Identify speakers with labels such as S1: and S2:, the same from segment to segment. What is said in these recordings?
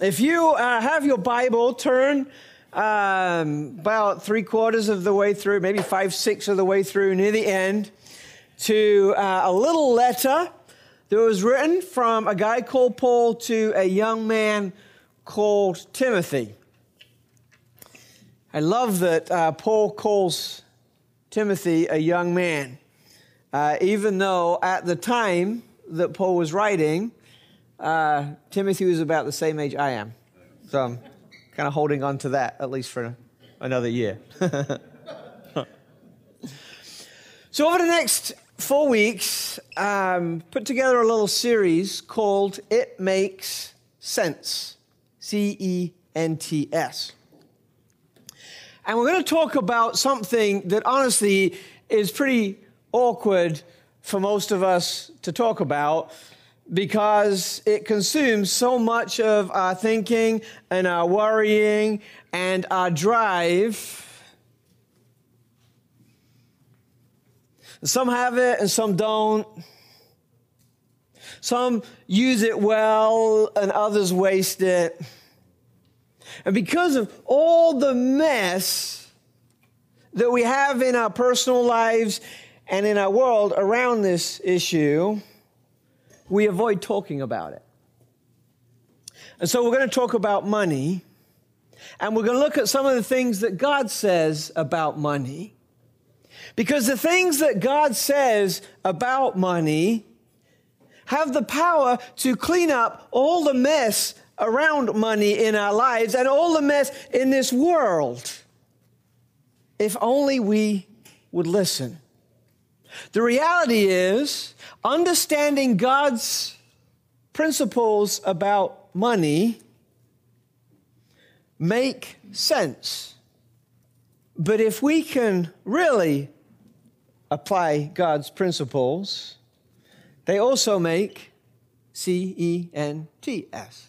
S1: If you uh, have your Bible, turn um, about three quarters of the way through, maybe five, six of the way through, near the end, to uh, a little letter that was written from a guy called Paul to a young man called Timothy. I love that uh, Paul calls Timothy a young man, uh, even though at the time that Paul was writing, uh, Timothy was about the same age I am. So I'm kind of holding on to that, at least for another year. so, over the next four weeks, um, put together a little series called It Makes Sense C E N T S. And we're going to talk about something that honestly is pretty awkward for most of us to talk about because it consumes so much of our thinking and our worrying and our drive. Some have it and some don't. Some use it well and others waste it. And because of all the mess that we have in our personal lives and in our world around this issue, we avoid talking about it. And so we're going to talk about money, and we're going to look at some of the things that God says about money. Because the things that God says about money have the power to clean up all the mess around money in our lives and all the mess in this world. If only we would listen. The reality is, understanding God's principles about money make sense. But if we can really apply God's principles, they also make C E N T S.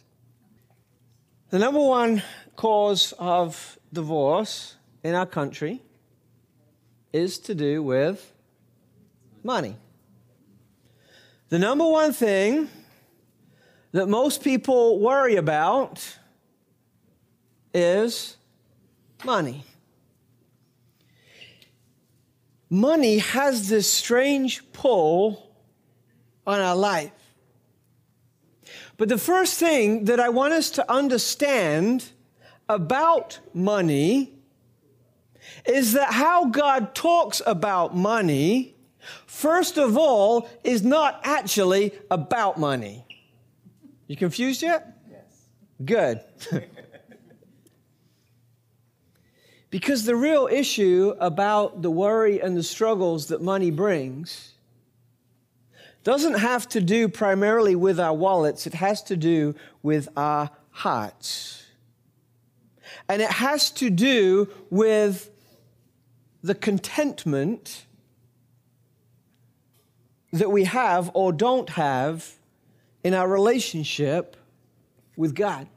S1: The number one cause of divorce in our country is to do with money. The number one thing that most people worry about is money. Money has this strange pull on our life. But the first thing that I want us to understand about money is that how God talks about money first of all, is not actually about money. You confused yet? Yes. Good. because the real issue about the worry and the struggles that money brings doesn't have to do primarily with our wallets, it has to do with our hearts. And it has to do with the contentment that we have or don't have in our relationship with God.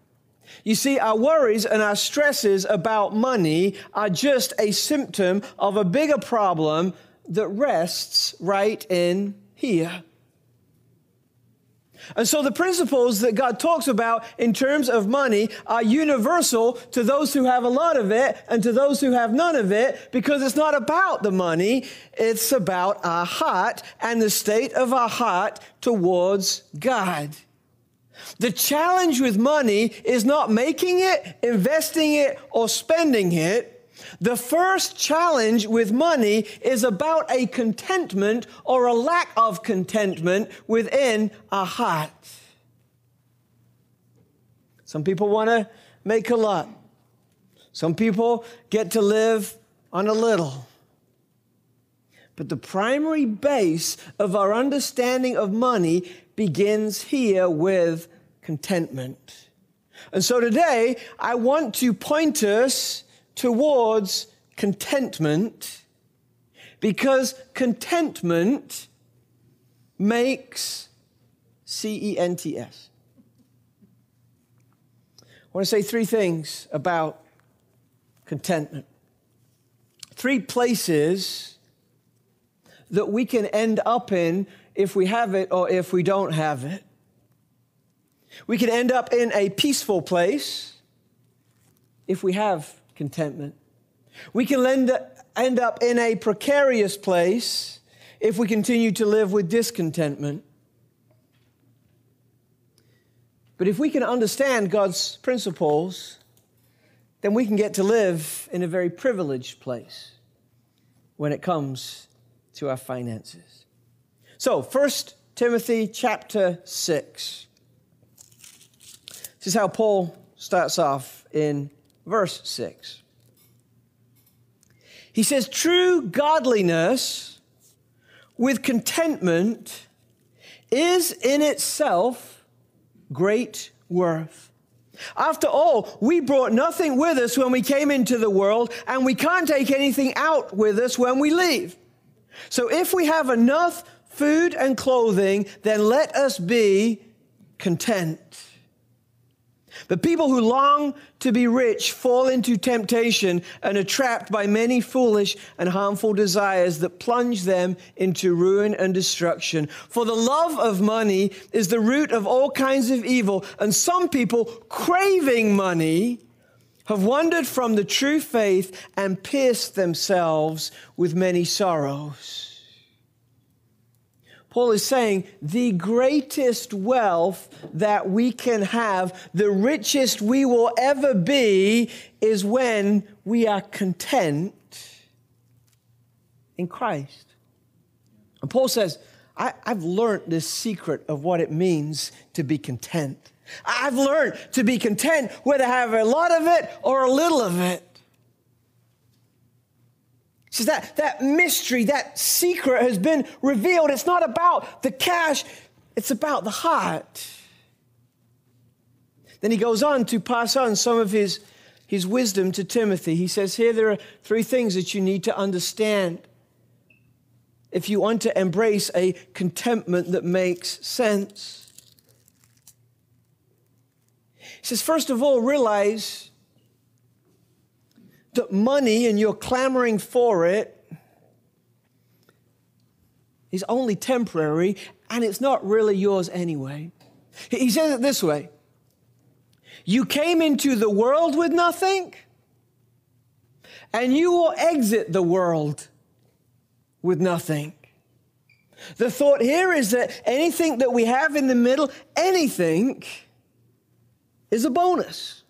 S1: You see, our worries and our stresses about money are just a symptom of a bigger problem that rests right in here. And so the principles that God talks about in terms of money are universal to those who have a lot of it and to those who have none of it because it's not about the money, it's about our heart and the state of our heart towards God. The challenge with money is not making it, investing it, or spending it. The first challenge with money is about a contentment or a lack of contentment within a heart. Some people want to make a lot. Some people get to live on a little. But the primary base of our understanding of money begins here with contentment. And so today, I want to point us towards contentment because contentment makes C E N T S. I want to say three things about contentment. Three places that we can end up in if we have it or if we don't have it. We can end up in a peaceful place if we have contentment. We can end up in a precarious place if we continue to live with discontentment. But if we can understand God's principles, then we can get to live in a very privileged place when it comes to our finances. So, 1 Timothy chapter 6. This is how Paul starts off in verse 6. He says, True godliness with contentment is in itself great worth. After all, we brought nothing with us when we came into the world, and we can't take anything out with us when we leave. So if we have enough food and clothing, then let us be content. But people who long to be rich fall into temptation and are trapped by many foolish and harmful desires that plunge them into ruin and destruction. For the love of money is the root of all kinds of evil, and some people craving money have wandered from the true faith and pierced themselves with many sorrows. Paul is saying the greatest wealth that we can have, the richest we will ever be, is when we are content in Christ. And Paul says, I, have learned this secret of what it means to be content. I've learned to be content whether I have a lot of it or a little of it. Says that, that mystery, that secret has been revealed. It's not about the cash, it's about the heart. Then he goes on to pass on some of his, his wisdom to Timothy. He says, Here there are three things that you need to understand if you want to embrace a contentment that makes sense. He says, First of all, realize money and you're clamoring for it is only temporary and it's not really yours anyway. He says it this way You came into the world with nothing, and you will exit the world with nothing. The thought here is that anything that we have in the middle, anything, is a bonus.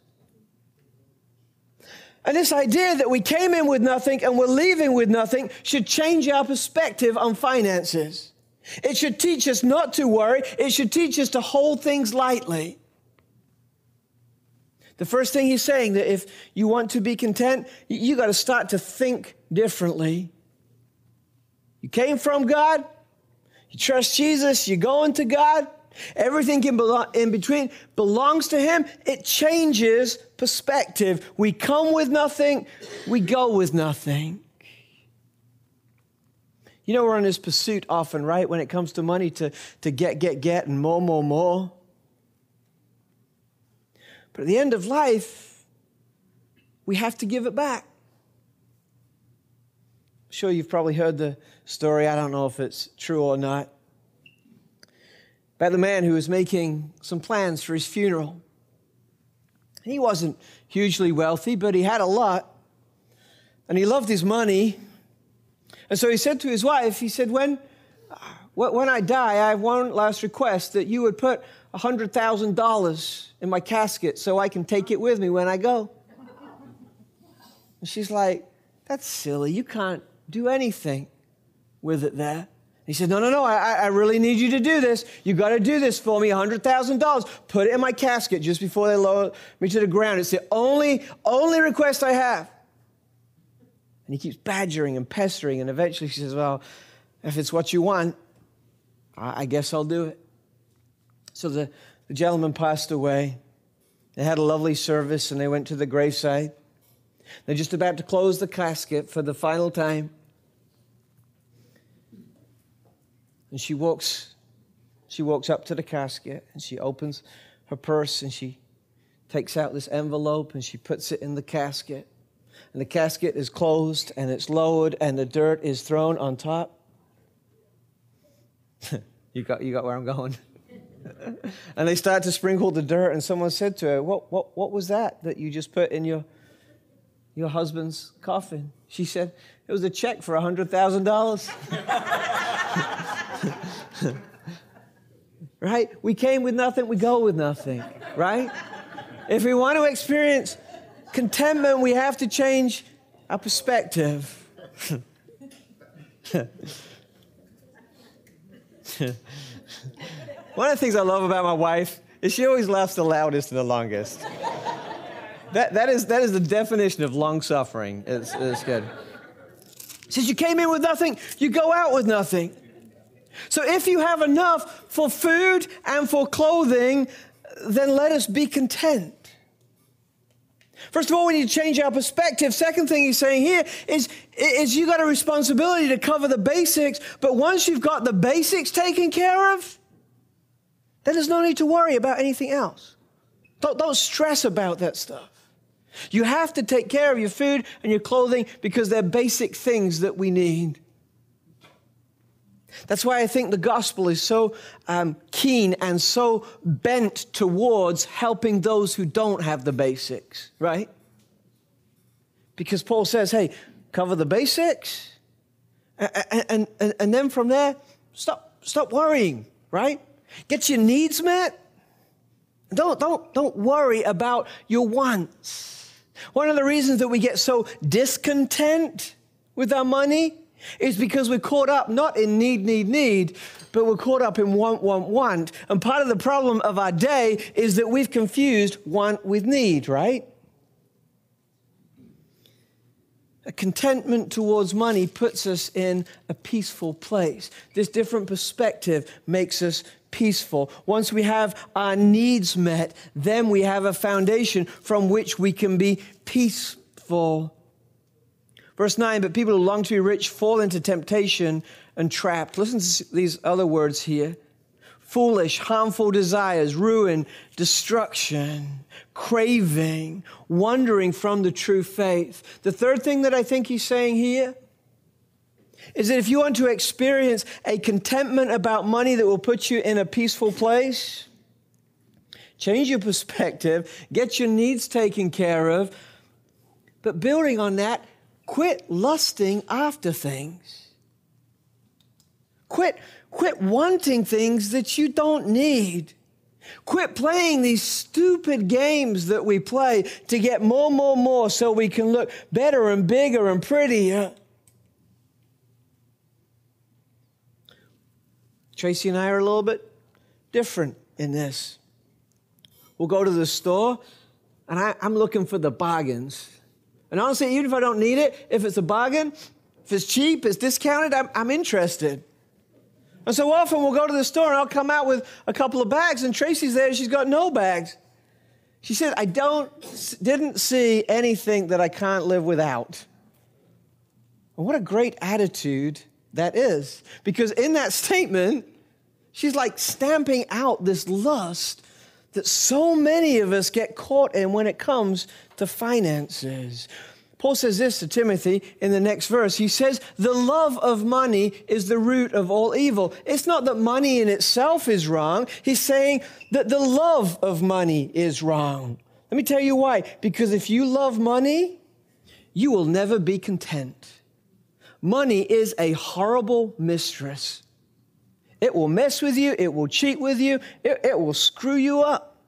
S1: And this idea that we came in with nothing and we're leaving with nothing should change our perspective on finances. It should teach us not to worry. It should teach us to hold things lightly. The first thing he's saying that if you want to be content, you got to start to think differently. You came from God, you trust Jesus, you're going to God, Everything in between belongs to Him. It changes perspective. We come with nothing, we go with nothing. You know, we're on this pursuit often, right? When it comes to money, to, to get, get, get, and more, more, more. But at the end of life, we have to give it back. I'm sure you've probably heard the story. I don't know if it's true or not about the man who was making some plans for his funeral. He wasn't hugely wealthy, but he had a lot. And he loved his money. And so he said to his wife, he said, when, when I die, I have one last request that you would put $100,000 in my casket so I can take it with me when I go. And she's like, that's silly. You can't do anything with it there. He said, No, no, no, I, I really need you to do this. You got to do this for me, $100,000. Put it in my casket just before they lower me to the ground. It's the only, only request I have. And he keeps badgering and pestering. And eventually she says, Well, if it's what you want, I, I guess I'll do it. So the, the gentleman passed away. They had a lovely service and they went to the graveside. They're just about to close the casket for the final time. And she walks, she walks up to the casket and she opens her purse and she takes out this envelope and she puts it in the casket. And the casket is closed and it's lowered and the dirt is thrown on top. you, got, you got where I'm going? and they start to sprinkle the dirt, and someone said to her, What, what, what was that that you just put in your, your husband's coffin? She said, It was a check for $100,000. right? We came with nothing, we go with nothing, right? If we want to experience contentment, we have to change our perspective. One of the things I love about my wife is she always laughs the loudest and the longest. that, that, is, that is the definition of long suffering. It's, it's good. Since you came in with nothing, you go out with nothing. So if you have enough for food and for clothing, then let us be content. First of all, we need to change our perspective. Second thing he's saying here is, is you got a responsibility to cover the basics, but once you've got the basics taken care of, then there's no need to worry about anything else. Don't, don't stress about that stuff. You have to take care of your food and your clothing because they're basic things that we need. That's why I think the gospel is so um, keen and so bent towards helping those who don't have the basics, right? Because Paul says, hey, cover the basics. And, and, and, then from there, stop, stop worrying, right? Get your needs met. Don't, don't, don't worry about your wants. One of the reasons that we get so discontent with our money is because we're caught up not in need, need, need, but we're caught up in want, want, want. And part of the problem of our day is that we've confused want with need, right? A contentment towards money puts us in a peaceful place. This different perspective makes us peaceful. Once we have our needs met, then we have a foundation from which we can be peaceful. Verse 9, but people who long to be rich fall into temptation and trapped. Listen to these other words here foolish, harmful desires, ruin, destruction, craving, wandering from the true faith. The third thing that I think he's saying here is that if you want to experience a contentment about money that will put you in a peaceful place, change your perspective, get your needs taken care of, but building on that, quit lusting after things. Quit, quit wanting things that you don't need. Quit playing these stupid games that we play to get more, more, more so we can look better and bigger and prettier. Tracy and I are a little bit different in this. We'll go to the store, and I, am looking for the bargains. And honestly, even if I don't need it, if it's a bargain, if it's cheap, it's discounted, I'm, I'm interested. And so often we'll go to the store and I'll come out with a couple of bags, and Tracy's there she's got no bags. She said, I don't, didn't see anything that I can't live without. And what a great attitude that is. Because in that statement, She's like stamping out this lust that so many of us get caught in when it comes to finances. Paul says this to Timothy in the next verse. He says, The love of money is the root of all evil. It's not that money in itself is wrong. He's saying that the love of money is wrong. Let me tell you why. Because if you love money, you will never be content. Money is a horrible mistress. It will mess with you, it will cheat with you, it, it will screw you up.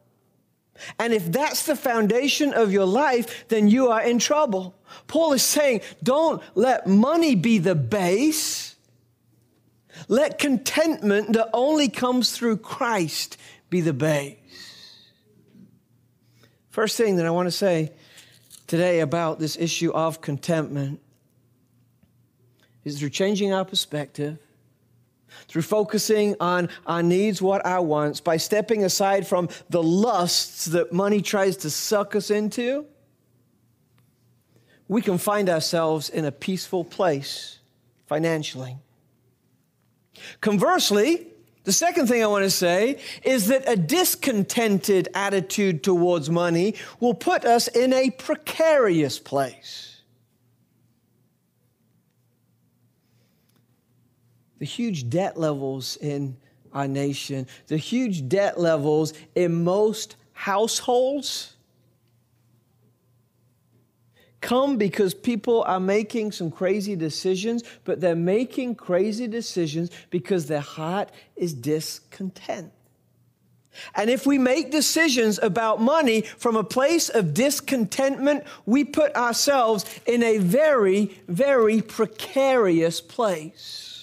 S1: And if that's the foundation of your life, then you are in trouble. Paul is saying, don't let money be the base. Let contentment that only comes through Christ be the base. First thing that I want to say today about this issue of contentment is through changing our perspective, through focusing on our needs, what our wants, by stepping aside from the lusts that money tries to suck us into, we can find ourselves in a peaceful place financially. Conversely, the second thing I want to say is that a discontented attitude towards money will put us in a precarious place. The huge debt levels in our nation. The huge debt levels in most households come because people are making some crazy decisions, but they're making crazy decisions because their heart is discontent. And if we make decisions about money from a place of discontentment, we put ourselves in a very, very precarious place.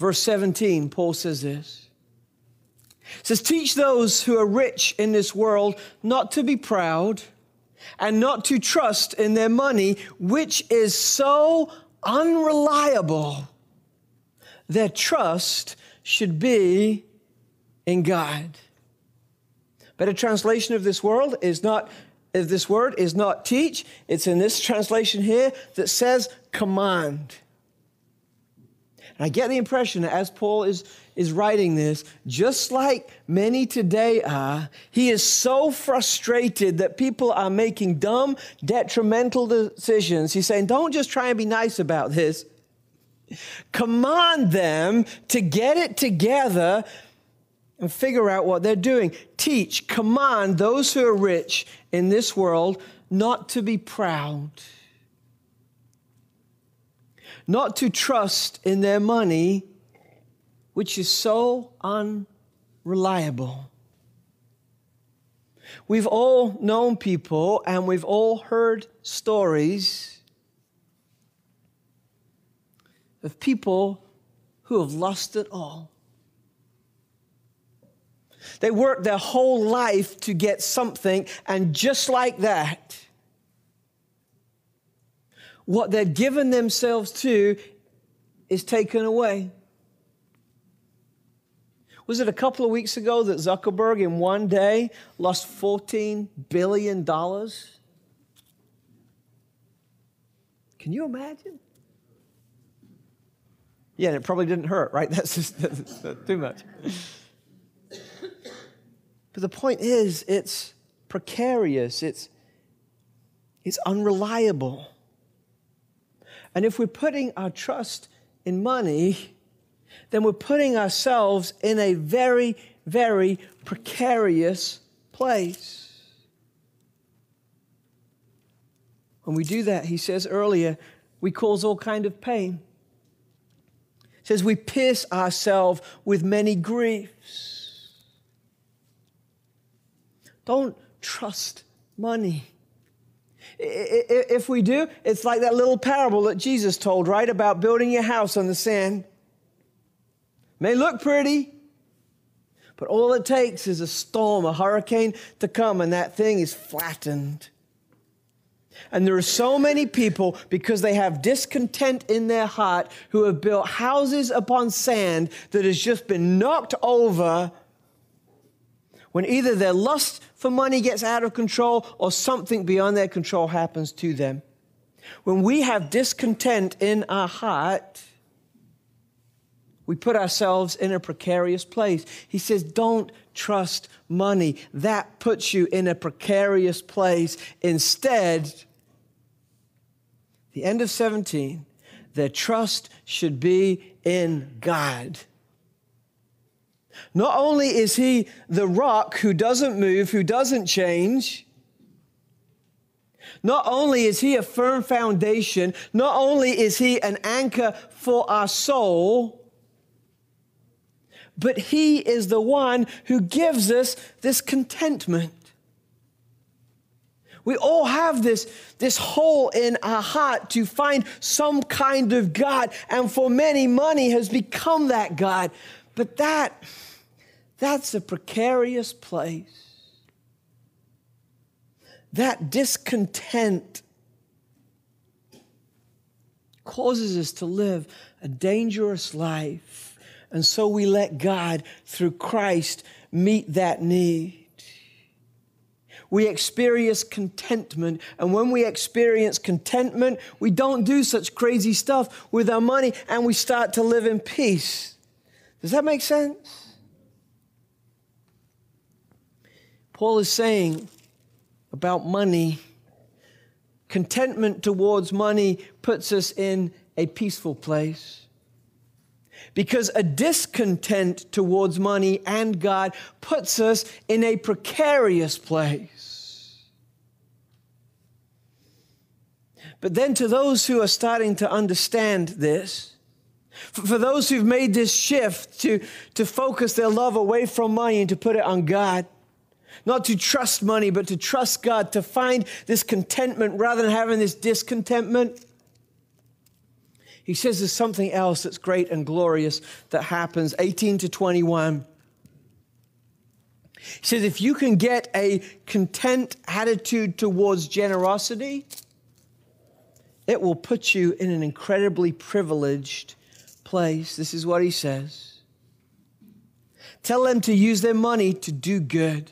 S1: Verse 17, Paul says this. It says, Teach those who are rich in this world not to be proud and not to trust in their money, which is so unreliable. Their trust should be in God. Better translation of this world is not if this word is not teach, it's in this translation here that says command. And I get the impression that as Paul is, is writing this, just like many today are, he is so frustrated that people are making dumb, detrimental decisions. He's saying, don't just try and be nice about this. Command them to get it together and figure out what they're doing. Teach, command those who are rich in this world not to be proud, not to trust in their money, which is so unreliable. We've all known people and we've all heard stories of people who have lost it all. They worked their whole life to get something, and just like that, what they'd given themselves to is taken away. Was it a couple of weeks ago that Zuckerberg in one day lost $14 billion? Can you imagine? Yeah, and it probably didn't hurt, right? That's just that's too much. But the point is, it's precarious, it's, it's unreliable. And if we're putting our trust in money, then we're putting ourselves in a very, very precarious place. When we do that, he says earlier, we cause all kind of pain. Says we pierce ourselves with many griefs. Don't trust money. If we do, it's like that little parable that Jesus told, right? About building your house on the sand. May look pretty, but all it takes is a storm, a hurricane to come, and that thing is flattened. And there are so many people, because they have discontent in their heart, who have built houses upon sand that has just been knocked over when either their lust for money gets out of control or something beyond their control happens to them. When we have discontent in our heart, we put ourselves in a precarious place. He says, Don't trust money. That puts you in a precarious place. Instead, the end of 17, their trust should be in God. Not only is he the rock who doesn't move, who doesn't change, not only is he a firm foundation, not only is he an anchor for our soul, but he is the one who gives us this contentment. We all have this, this hole in our heart to find some kind of God, and for many, money has become that God. But that, that's a precarious place. That discontent causes us to live a dangerous life. And so we let God, through Christ, meet that need. We experience contentment. And when we experience contentment, we don't do such crazy stuff with our money and we start to live in peace. Does that make sense? Paul is saying about money contentment towards money puts us in a peaceful place. Because a discontent towards money and God puts us in a precarious place. But then, to those who are starting to understand this, for those who've made this shift to, to focus their love away from money and to put it on God, not to trust money, but to trust God, to find this contentment rather than having this discontentment. He says there's something else that's great and glorious that happens. 18 to 21. He says, if you can get a content attitude towards generosity, it will put you in an incredibly privileged place. This is what he says. Tell them to use their money to do good.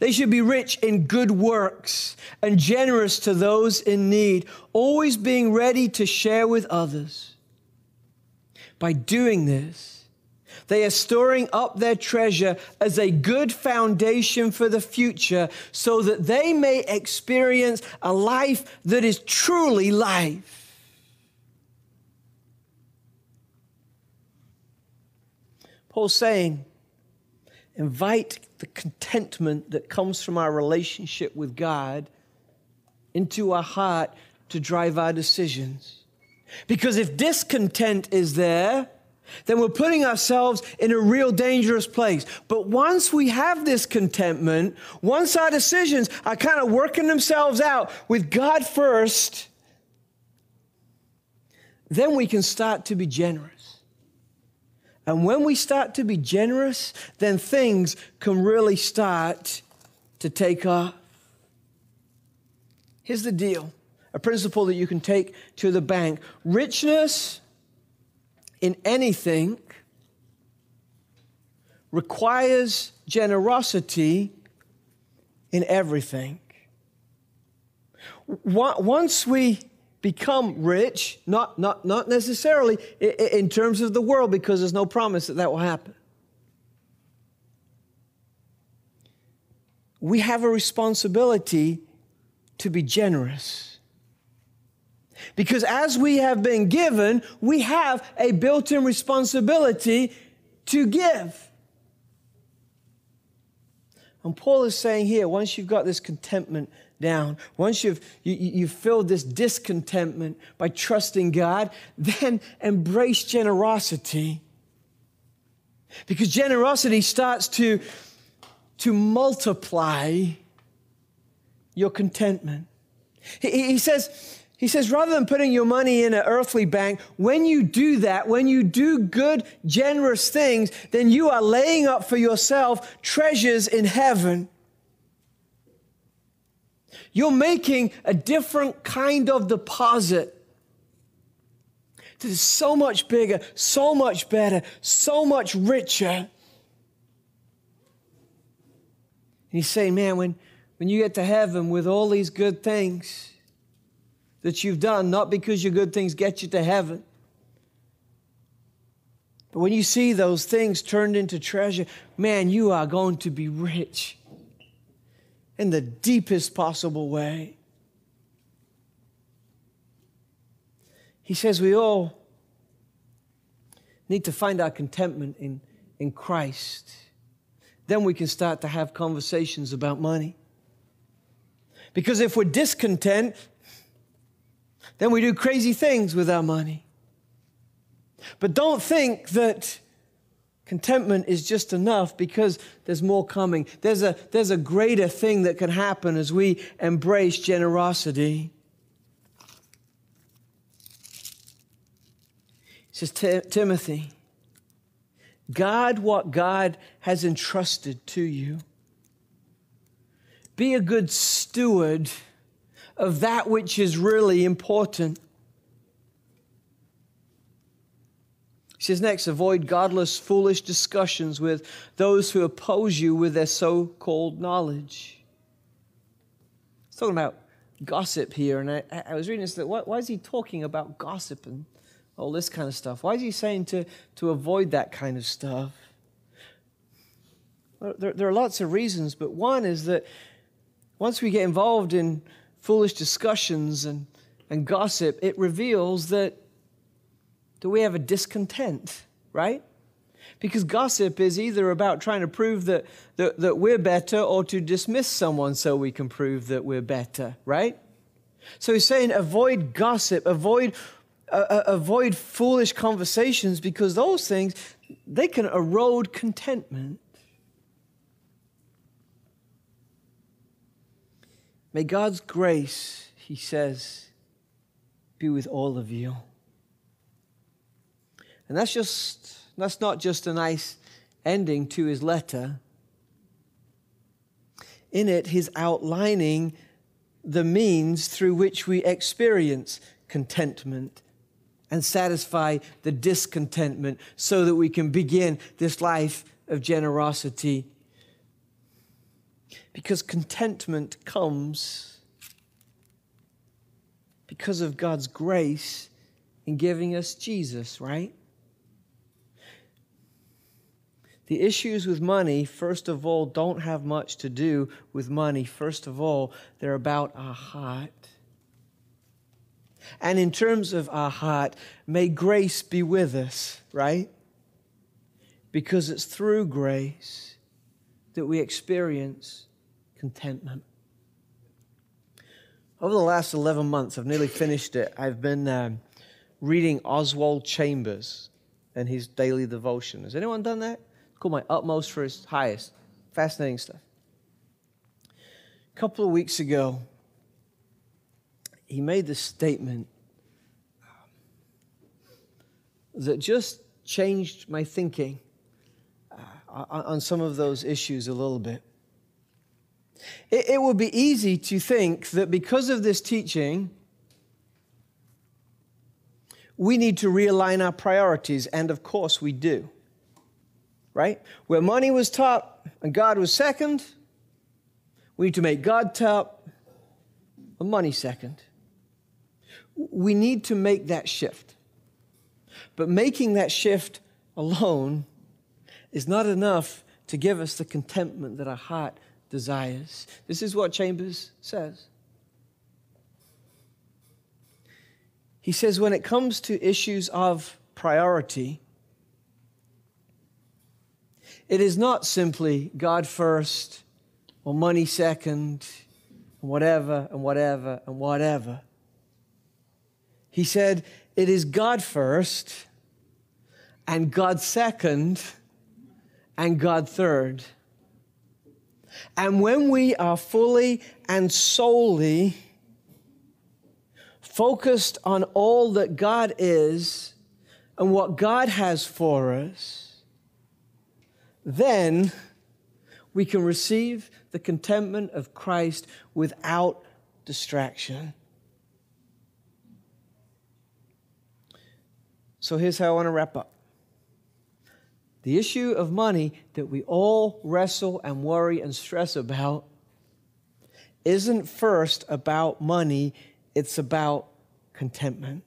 S1: They should be rich in good works and generous to those in need, always being ready to share with others. By doing this, they are storing up their treasure as a good foundation for the future so that they may experience a life that is truly life. Paul's saying, invite the contentment that comes from our relationship with God into our heart to drive our decisions. Because if discontent is there, then we're putting ourselves in a real dangerous place. But once we have this contentment, once our decisions are kind of working themselves out with God first, then we can start to be generous. And when we start to be generous, then things can really start to take off. Here's the deal a principle that you can take to the bank richness in anything requires generosity in everything. Once we become rich, not, not, not necessarily in terms of the world, because there's no promise that that will happen. We have a responsibility to be generous. Because as we have been given, we have a built in responsibility to give. And Paul is saying here once you've got this contentment down, once you've you, you've filled this discontentment by trusting God, then embrace generosity. Because generosity starts to, to multiply your contentment. He, he says, he says, rather than putting your money in an earthly bank, when you do that, when you do good, generous things, then you are laying up for yourself treasures in heaven. You're making a different kind of deposit that is so much bigger, so much better, so much richer. And he's saying, man, when, when you get to heaven with all these good things that you've done, not because your good things get you to heaven, but when you see those things turned into treasure, man, you are going to be rich in the deepest possible way. He says we all need to find our contentment in, in Christ. Then we can start to have conversations about money. Because if we're discontent, then we do crazy things with our money. But don't think that Contentment is just enough because there's more coming. There's a, there's a greater thing that can happen as we embrace generosity. He says, Timothy, guard what God has entrusted to you. Be a good steward of that which is really important. He says next, avoid godless, foolish discussions with those who oppose you with their so called knowledge. He's talking about gossip here, and I, I was reading this. Why, why is he talking about gossip and all this kind of stuff? Why is he saying to, to avoid that kind of stuff? There, there are lots of reasons, but one is that once we get involved in foolish discussions and, and gossip, it reveals that Do we have a discontent, right? Because gossip is either about trying to prove that, that, that we're better or to dismiss someone so we can prove that we're better, right? So he's saying avoid gossip, avoid, uh, uh avoid foolish conversations because those things, they can erode contentment. May God's grace, he says, be with all of you. And that's just that's not just a nice ending to his letter. In it, he's outlining the means through which we experience contentment and satisfy the discontentment so that we can begin this life of generosity. Because contentment comes because of God's grace in giving us Jesus, right? The issues with money, first of all, don't have much to do with money. First of all, they're about our heart. And in terms of our heart, may grace be with us, right? Because it's through grace that we experience contentment. Over the last 11 months, I've nearly finished it. I've been um, reading Oswald Chambers and his daily devotion. Has anyone done that? Called My Utmost for His Highest. Fascinating stuff. A couple of weeks ago, he made this statement that just changed my thinking uh, on some of those issues a little bit. It, it would be easy to think that because of this teaching, we need to realign our priorities, and of course we do right? Where money was top and God was second, we need to make God top and money second. We need to make that shift. But making that shift alone is not enough to give us the contentment that our heart desires. This is what Chambers says. He says when it comes to issues of priority, it is not simply God first or money second, and whatever and whatever and whatever. He said, It is God first and God second and God third. And when we are fully and solely focused on all that God is and what God has for us, then we can receive the contentment of Christ without distraction. So here's how I want to wrap up. The issue of money that we all wrestle and worry and stress about isn't first about money, it's about contentment.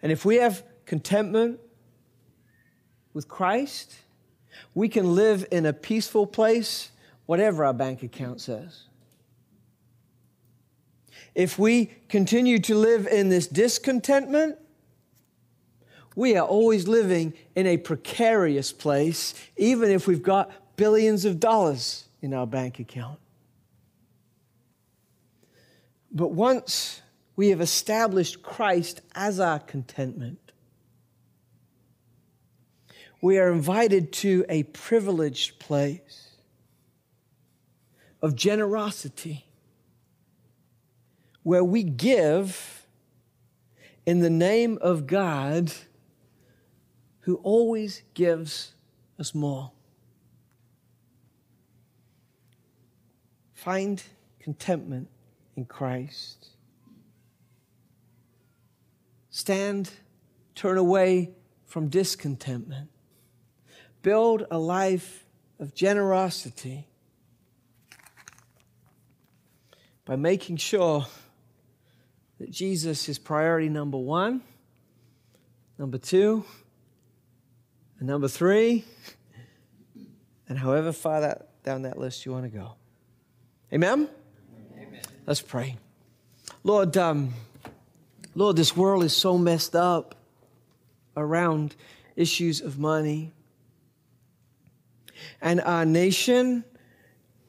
S1: And if we have contentment with Christ, we can live in a peaceful place, whatever our bank account says. If we continue to live in this discontentment, we are always living in a precarious place, even if we've got billions of dollars in our bank account. But once we have established Christ as our contentment, we are invited to a privileged place of generosity where we give in the name of God who always gives us more. Find contentment in Christ. Stand, turn away from discontentment build a life of generosity by making sure that Jesus is priority number one, number two, and number three, and however far that, down that list you want to go. Amen? Amen. Let's pray. Lord, um, Lord, this world is so messed up around issues of money. And our nation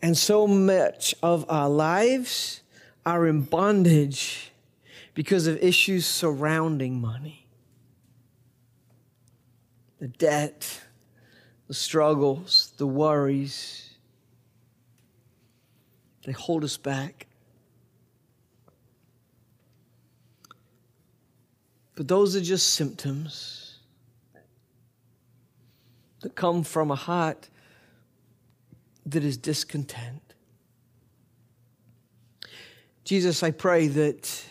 S1: and so much of our lives are in bondage because of issues surrounding money. The debt, the struggles, the worries, they hold us back. But those are just symptoms that come from a heart that is discontent. Jesus, I pray that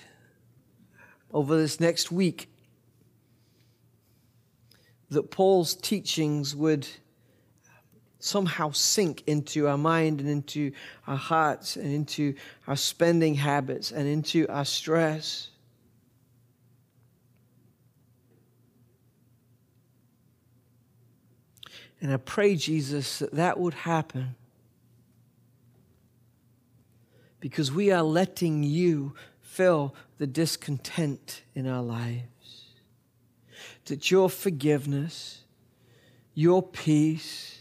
S1: over this next week, that Paul's teachings would somehow sink into our mind and into our hearts and into our spending habits and into our stress. And I pray, Jesus, that that would happen because we are letting you fill the discontent in our lives. That your forgiveness, your peace,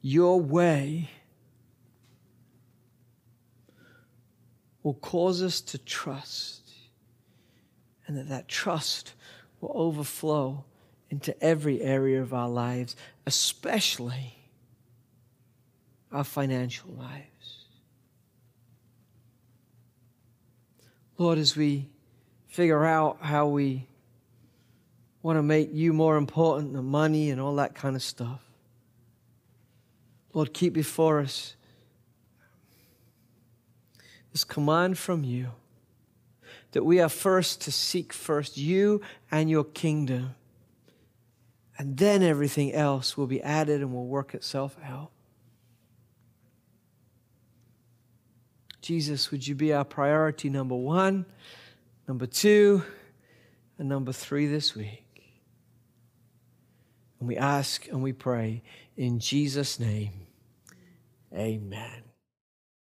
S1: your way will cause us to trust, and that that trust will overflow into every area of our lives, especially our financial lives. Lord, as we figure out how we want to make you more important than money and all that kind of stuff, Lord, keep before us this command from you that we are first to seek first you and your kingdom and then everything else will be added and will work itself out. Jesus, would you be our priority number one, number two, and number three this week? And we ask and we pray in Jesus' name, amen.